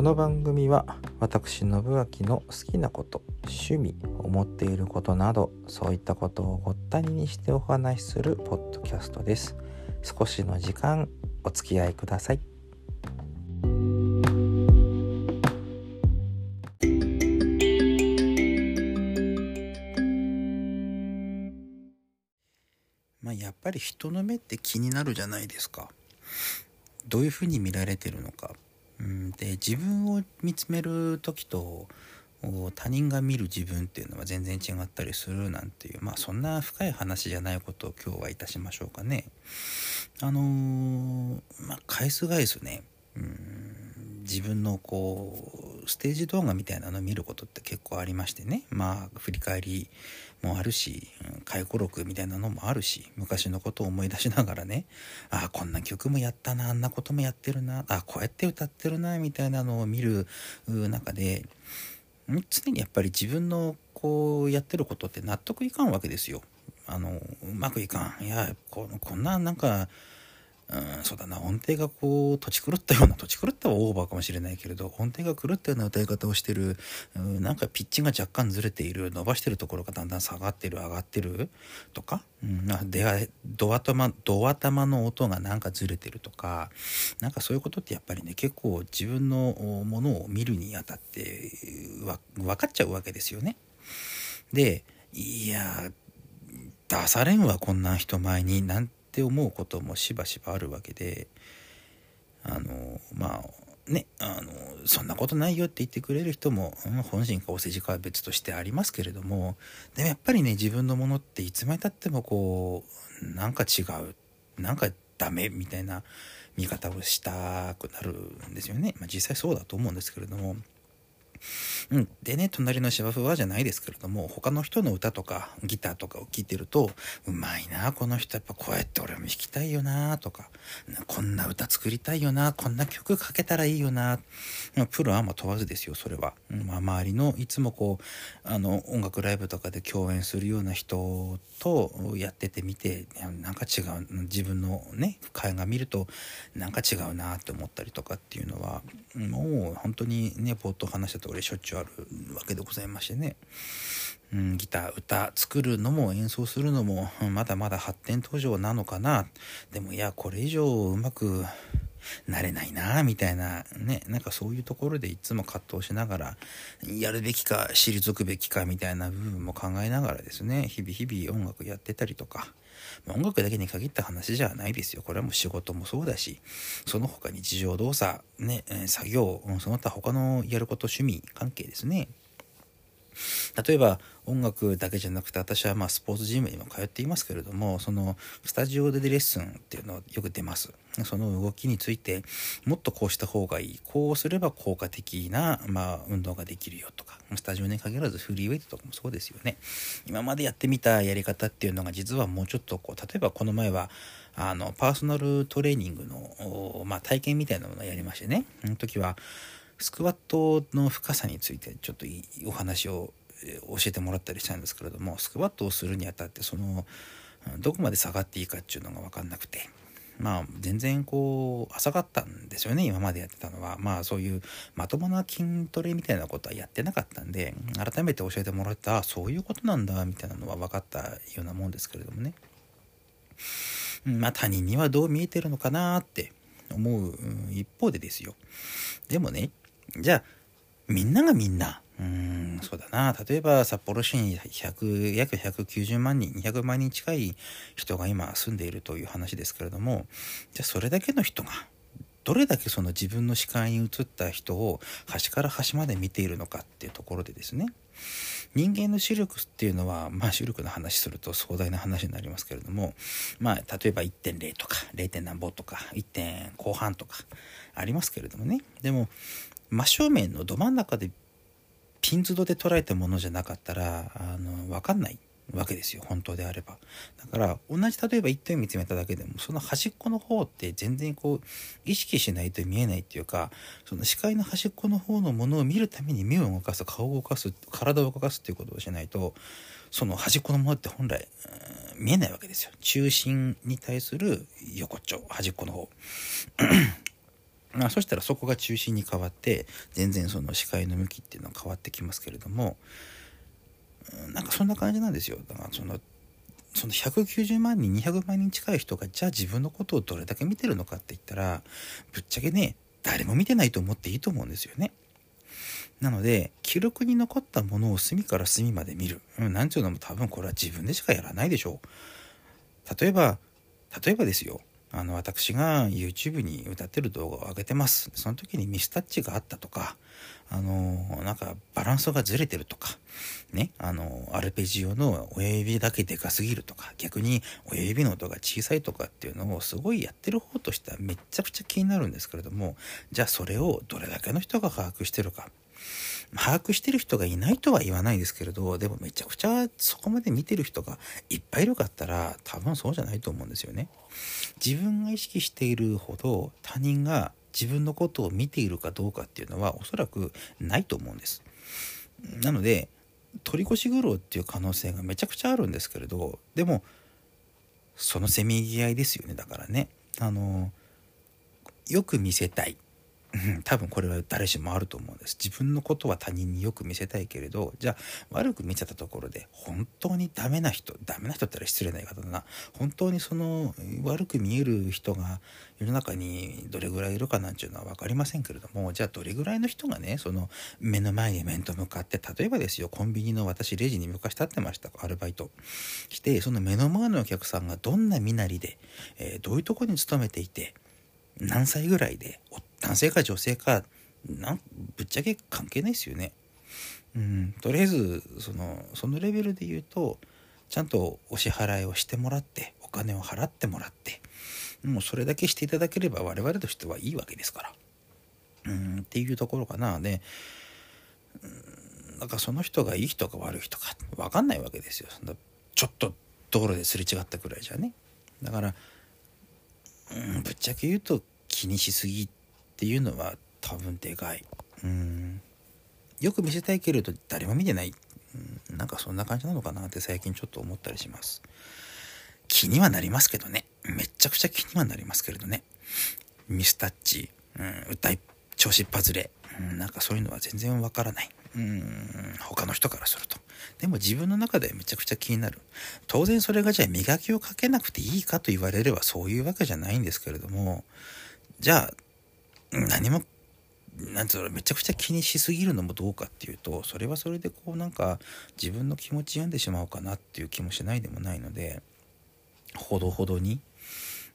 この番組は私信明の好きなこと趣味思っていることなどそういったことをごったににしてお話しするポッドキャストです。少しの時間お付き合いください。まあやっぱり人の目って気になるじゃないですか。どういうふうに見られてるのか。うん。で自分を見つめる時と他人が見る自分っていうのは全然違ったりするなんていうまあそんな深い話じゃないことを今日はいたしましょうかね。あのー、まあ返す返すね。うん。自分のこうステージ動画みたいなの見ることって結構ありましてね。まあ振り返りもあるし回顧録みたいなのもあるし昔のことを思い出しながらね。ああこんな曲もやったなあんなこともやってるなあこうやって歌ってるなみたいなのを見る中で常にやっぱり自分のこうやってることって納得いかんわけですよ。あのうまくいかん。いやここんななんかうん、そうだな音程がこう土地狂ったような土地狂ったはオーバーかもしれないけれど音程が狂ったような歌い方をしてる、うん、なんかピッチが若干ずれている伸ばしてるところがだんだん下がってる上がってるとか、うん、でドア頭ドア頭の音がなんかずれてるとかなんかそういうことってやっぱりね結構自分のものを見るにあたって分かっちゃうわけですよね。でいや出されんわこんな人前になんって思うこともしばしばあるわけであのまあねあのそんなことないよって言ってくれる人も、うん、本心かお世辞かは別としてありますけれどもでもやっぱりね自分のものっていつまでたってもこうなんか違うなんかダメみたいな見方をしたくなるんですよね、まあ、実際そうだと思うんですけれども。うん、でね隣の芝生はじゃないですけれども他の人の歌とかギターとかを聴いてるとうまいなこの人。やっぱこうやって俺も弾きたいよなとか。こんな歌作りたいよなこんな曲かけたらいいよな。プロはま問わずですよそれは、まあ、周りのいつもこうあの音楽ライブとかで共演するような人とやっててみてなんか違う自分のね絵画見るとなんか違うなって思ったりとかっていうのはもう本当にね冒頭話したと通りしょっちゅうあるわけでございましてね、うん、ギター歌作るのも演奏するのもまだまだ発展途上なのかな。でもいやこれ以上うまくなれないなみたいなね。なんかそういうところでいつも葛藤しながらやるべきか退くべきかみたいな部分も考えながらですね。日々日々音楽やってたりとか。音楽だけに限った話じゃないですよ。これはもう仕事もそうだし、その他日常動作、ね、作業、その他他のやること趣味関係ですね。例えば音楽だけじゃなくて私はまスポーツジムにも通っていますけれどもそのスタジオでレッスンっていうのはよく出ますその動きについてもっとこうした方がいい。こうすれば効果的な、まあ、運動ができるよとかスタジオに限らずフリーウェイトとかもそうですよね。今までやってみたやり方っていうのが実はもうちょっとこう例えばこの前はあのパーソナルトレーニングの、まあ、体験みたいなものをやりましてね。その時はスクワットの深さについてちょっとお話を教えてもらったりしたんですけれどもスクワットをするにあたってそのどこまで下がっていいかっていうのが分かんなくて。まあ全然こう浅かったんですよね今までやってたのは。まあそういうまともな筋トレみたいなことはやってなかったんで改めて教えてもらったそういうことなんだみたいなのは分かったようなもんですけれどもね。まあ他人にはどう見えてるのかなって思う一方でですよ。でもねじゃあみんながみんなうんそうだな例えば札幌市に100約190万人200万人近い人が今住んでいるという話ですけれどもじゃあそれだけの人がどれだけその自分の視界に映った人を端から端まで見ているのかっていうところでですね人間の視力っていうのはまあ視力の話すると壮大な話になりますけれどもまあ例えば1.0とか 0. 何歩とか1点後半とかありますけれどもねでも真正面のど真ん中でピンズドで捉えたものじゃなかったらあの分かんないわけですよ本当であれば。だから同じ例えば一点見つめただけでもその端っこの方って全然こう意識しないと見えないっていうかその視界の端っこの方のものを見るために目を動かす顔を動かす体を動かすっていうことをしないとその端っこのものって本来、見えないわけですよ。中心に対する横っちょ端っこの方。まあ、そしたらそこが中心に変わって全然その視界の向きっていうのは変わってきますけれどもなんかそんな感じなんですよだからそのその190万人200万人近い人がじゃあ自分のことをどれだけ見てるのかって言ったらぶっちゃけね誰も見てないと思っていいと思うんですよね。なので記録に残ったものを隅から隅まで見る、うん、なんていうのも多分これは自分でしかやらないでしょう。例えば例えばですよあの私が YouTube に歌ってる動画を上げてます。その時にミスタッチがあったとかあのなんかバランスがずれてるとかねあのアルペジオの親指だけでかすぎるとか逆に親指の音が小さいとかっていうのをすごいやってる方としてはめちゃくちゃ気になるんですけれどもじゃあそれをどれだけの人が把握してるか。把握してる人がいないとは言わないですけれどでもめちゃくちゃそこまで見てる人がいっぱいいるかったら多分そうじゃないと思うんですよね。自分が意識しているほど他人が自分のことを見ているかどうかっていうのはおそらくないと思うんです。なので取り越し苦労っていう可能性がめちゃくちゃあるんですけれどでもそのせめぎ合いですよねだからねあのよく見せたい多分これは誰しもあると思うんです。自分のことは他人によく見せたいけれどじゃあ悪く見せたところで本当にダメな人ダメな人って言ったら失礼な言い方だな。本当にその悪く見える人が世の中にどれぐらいいるかなんていうのは分かりませんけれどもじゃあどれぐらいの人がねその目の前に面と向かって例えばですよコンビニの私レジに昔立ってましたアルバイト。してその目の前のお客さんがどんな身なりで、えー、どういうとこに勤めていて何歳ぐらいで夫男性か女性かなんぶっちゃけ関係ないですよね。うん、とりあえずそのそのレベルで言うとちゃんとお支払いをしてもらってお金を払ってもらってもうそれだけしていただければ我々としてはいいわけですから。うんっていうところかな。で、うん、なんかその人がいい人か悪い人か分かんないわけですよそんな。ちょっと道路ですれ違ったくらいじゃね。だからうんぶっちゃけ言うと気にしすぎってていうのは多分でかい。うん。よく見せたいけれど誰も見てない、うん、なんかそんな感じなのかなって最近ちょっと思ったりします。気にはなりますけどね。めっちゃくちゃ気にはなりますけれどね。ミスタッチ、うん、歌い調子っ外れ、うん、なんかそういうのは全然わからない。うん。他の人からすると。でも自分の中でめちゃくちゃ気になる。当然それがじゃあ磨きをかけなくていいかと言われればそういうわけじゃないんですけれども。じゃあ何もなんつうのめちゃくちゃ気にしすぎるのもどうかっていうとそれはそれでこうなんか自分の気持ち病んでしまおうかなっていう気もしないでもないのでほどほどに？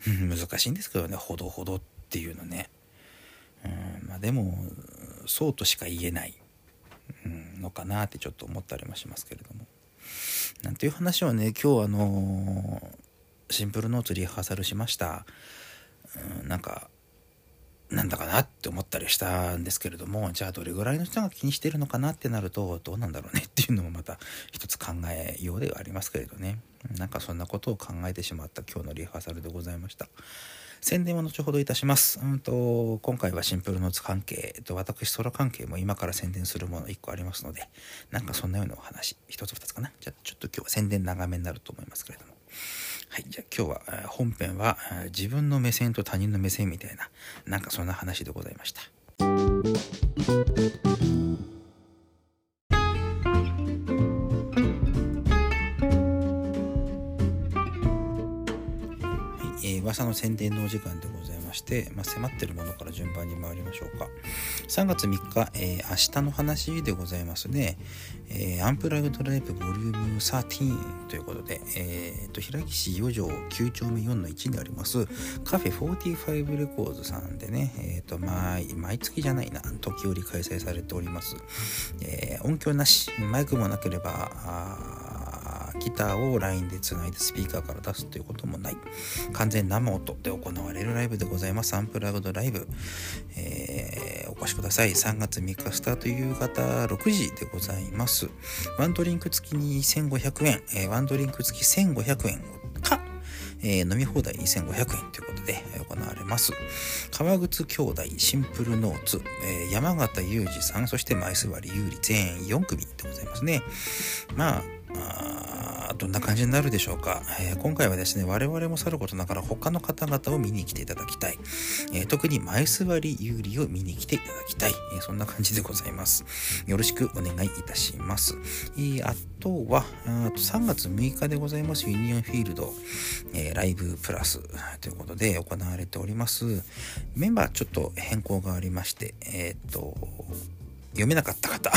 難しいんですけどねほどほどっていうのねうんまあでもそうとしか言えないのかなってちょっと思ったりもしますけれども。なんていう話をね今日あのー、シンプルノーツリハーサルしました。うん、なんかなんだかなって思ったりしたんですけれどもじゃあどれぐらいの人が気にしてるのかなってなるとどうなんだろうねっていうのもまた一つ考えようではありますけれどねなんかそんなことを考えてしまった今日のリハーサルでございました。宣伝は後ほどいたします。うんと、今回はシンプルノーツ関係と私ソロ関係も今から宣伝するもの1個ありますので、なんかそんなようなお話、1つ2つかな。じゃあちょっと今日は宣伝長めになると思いますけれども。はい、じゃあ今日は本編は自分の目線と他人の目線みたいな、なんかそんな話でございました。噂の宣伝のお時間でございまして、まあ、迫ってるものから順番に参りましょうか。3月3日、えー、明日の話でございますね。えー、アンプラグドライブボリューム13ということで、えー、と、平岸4条9丁目4の1にあります、カフェ45レコーズさんでね、えっ、ー、と、毎、毎月じゃないな、時折開催されております。えー、音響なし、マイクもなければ、ギターを LINE でつないでスピーカーから出すということもない。完全生音で行われるライブでございます。アンプラグドライブ、えー、お越しください。3月3日スタート夕方6時でございます。ワンドリンク付きに1500円、えー、ワンドリンク付き1500円か。えー、飲み放題2500円ということで行われます。川口兄弟シンプルノーツ、えー、山形裕二さん、そして前座り有利全員4組でございますね。ま、ああどんな感じになるでしょうか、えー、今回はですね我々もさることながら他の方々を見に来ていただきたい、えー、特に前座り有利を見に来ていただきたい、えー、そんな感じでございます。よろしくお願いいたします、えあとはあと3月6日でございますユニオンフィールド、えライブプラス。ということで行われております。メンバーちょっと変更がありましてえっと読めなかった方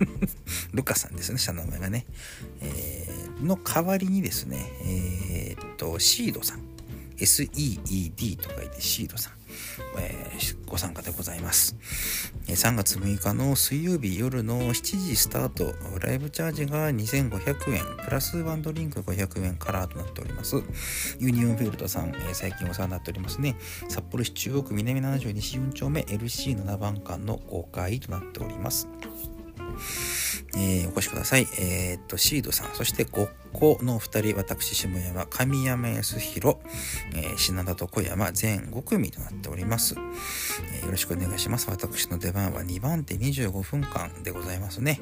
ルカさんですね、下の名前がね。えー、の代わりにですね、えー、っと、シードさん。SEED と書いてシードさん。え、ご参加でございます。3月6日の水曜日夜の7時スタート、ライブチャージが2500円、プラスワンドリンク500円カラーとなっております。ユニオンフィールドさん、え、最近お世話になっておりますね。札幌市中央区南70西4丁目 LC7 番館の5階となっております。えー、お越しください。えー、っと、シードさん、そしてごっこのお二人、私、下山、神山康弘、えー、品田と小山、全5組となっております、えー、よろしくお願いします。私の出番は2番手25分間でございますね。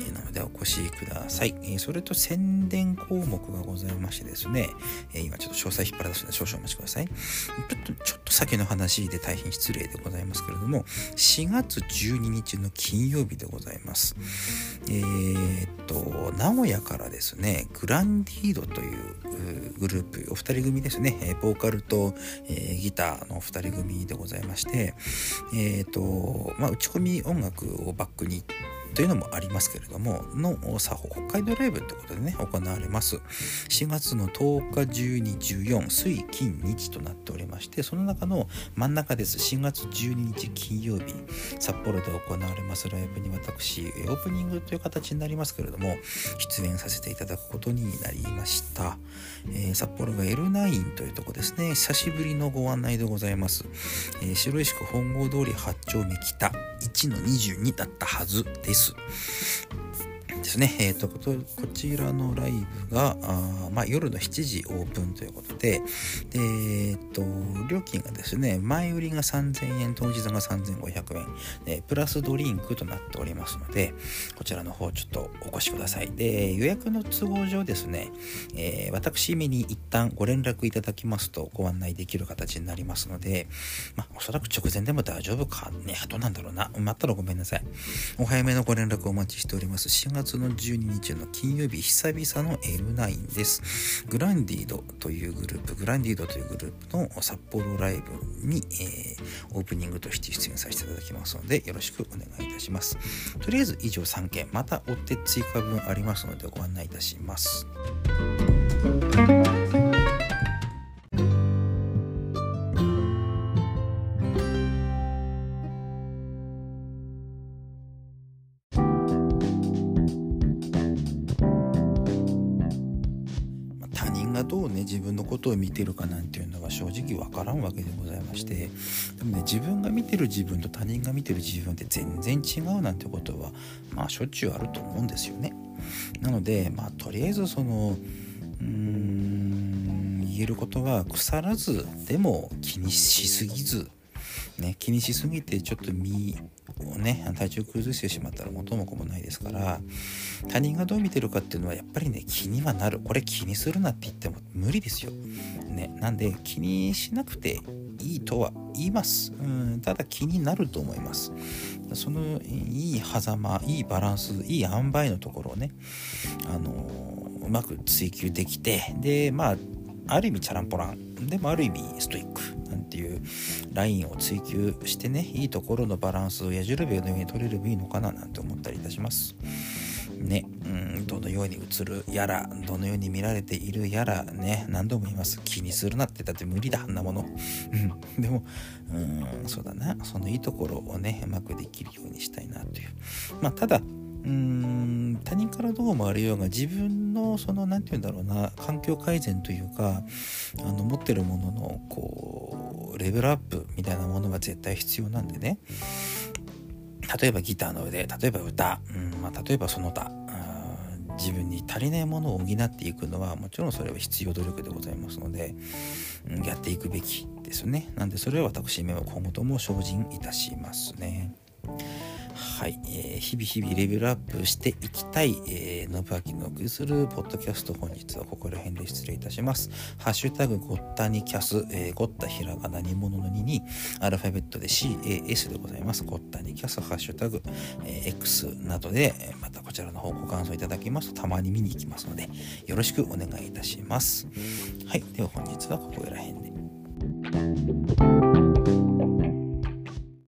えー、なので、お越しください。えー、それと宣伝項目がございましてですね、えー、今ちょっと詳細引っ張り出すので少々お待ちください。ちょっと、ちょっと先の話で大変失礼でございますけれども、4月12日の金曜日でございます。えー、っと、名古屋からですね、グランディードというグループ、お二人組ですね、ボーカルと、えー、ギターのお二人組でございまして、えー、っと、まあ、打ち込み音楽をバックにというのもありますけれども、の作法、北海道ライブということでね、行われます。4月の10日、12、14、水、金、日となっておりまして、その中の真ん中です。4月12日金曜日、札幌で行われますライブに私、オープニングという形になりますけれども、出演させていただくことになりました。えー、札幌が L9 というとこですね、久しぶりのご案内でございます。えー、白石区本郷通り8丁目北1の22だったはずです。。ですね。え、ー、と、こちらのライブが、あまあ、夜の7時オープンということで、で、えっ、ー、と、料金がですね、前売りが3000円、当日が3500円、で、プラスドリンクとなっておりますので、こちらの方ちょっとお越しください。で、予約の都合上ですね、えー、私めに一旦ご連絡いただきますとご案内できる形になりますので、まあ、おそらく直前でも大丈夫かね、どうなんだろうな。待ったらごめんなさい。お早めのご連絡お待ちしております。4月の12日の金曜日、久々の M9 です。グランディードというグループ、グランディードというグループの札幌ライブに、えー、オープニングとして出演させていただきますので、よろしくお願いいたします。とりあえず以上3件、また追って追加分ありますのでご案内いたします。ことを見てるかなんていうのは正直わからんわけでございましてでもね自分が見てる自分と他人が見てる自分って全然違うなんてことはまあしょっちゅうあると思うんですよね。なのでまあとりあえずそのうーん言えることは腐らずでも気にしすぎずね、気にしすぎてちょっと身をね体調崩してしまったら元も子もないですから他人がどう見てるかっていうのはやっぱりね気にはなる。これ気にするなって言っても無理ですよ、ね、なんで気にしなくていいとは言います。うんただ気になると思います。そのいい狭間いいバランスいい塩梅のところをねあのうまく追求できてでまあある意味チャランポラン。でもある意味ストイック。なんていうラインを追求してねいいところのバランスを矢印のように取れればいいのかななんて思ったりいたします。ね、うん、どのように映るやら、どのように見られているやら、ね、何度も言います。気にするなってだって無理だ、あんなもの。でも、うん、そうだな、そのいいところをね、うまくできるようにしたいなという。まあ、ただ、うーん他人からどう思われようが自分のその何て言うんだろうな環境改善というかあの持ってるもののこうレベルアップみたいなものが絶対必要なんでね。例えばギターの腕例えば歌、うんまあ、例えばその他。自分に足りないものを補っていくのはもちろんそれは必要努力でございますので、うん、やっていくべきですね。なんでそれは私今後とも精進いたしますね。ははい、えー、日々日々レベルアップしていきたい、えー、信明の送りするポッドキャスト本日はここら辺で失礼いたします。ハッシュタグゴッタニキャス、えー、ゴッタひらがなにものの2にアルファベットで CAS でございます。ゴッタニキャス、ハッシュタグ、えー、X などで、えまたこちらの方ご感想いただきますとたまに見に行きますのでよろしくお願いいたします。はい、では本日はここら辺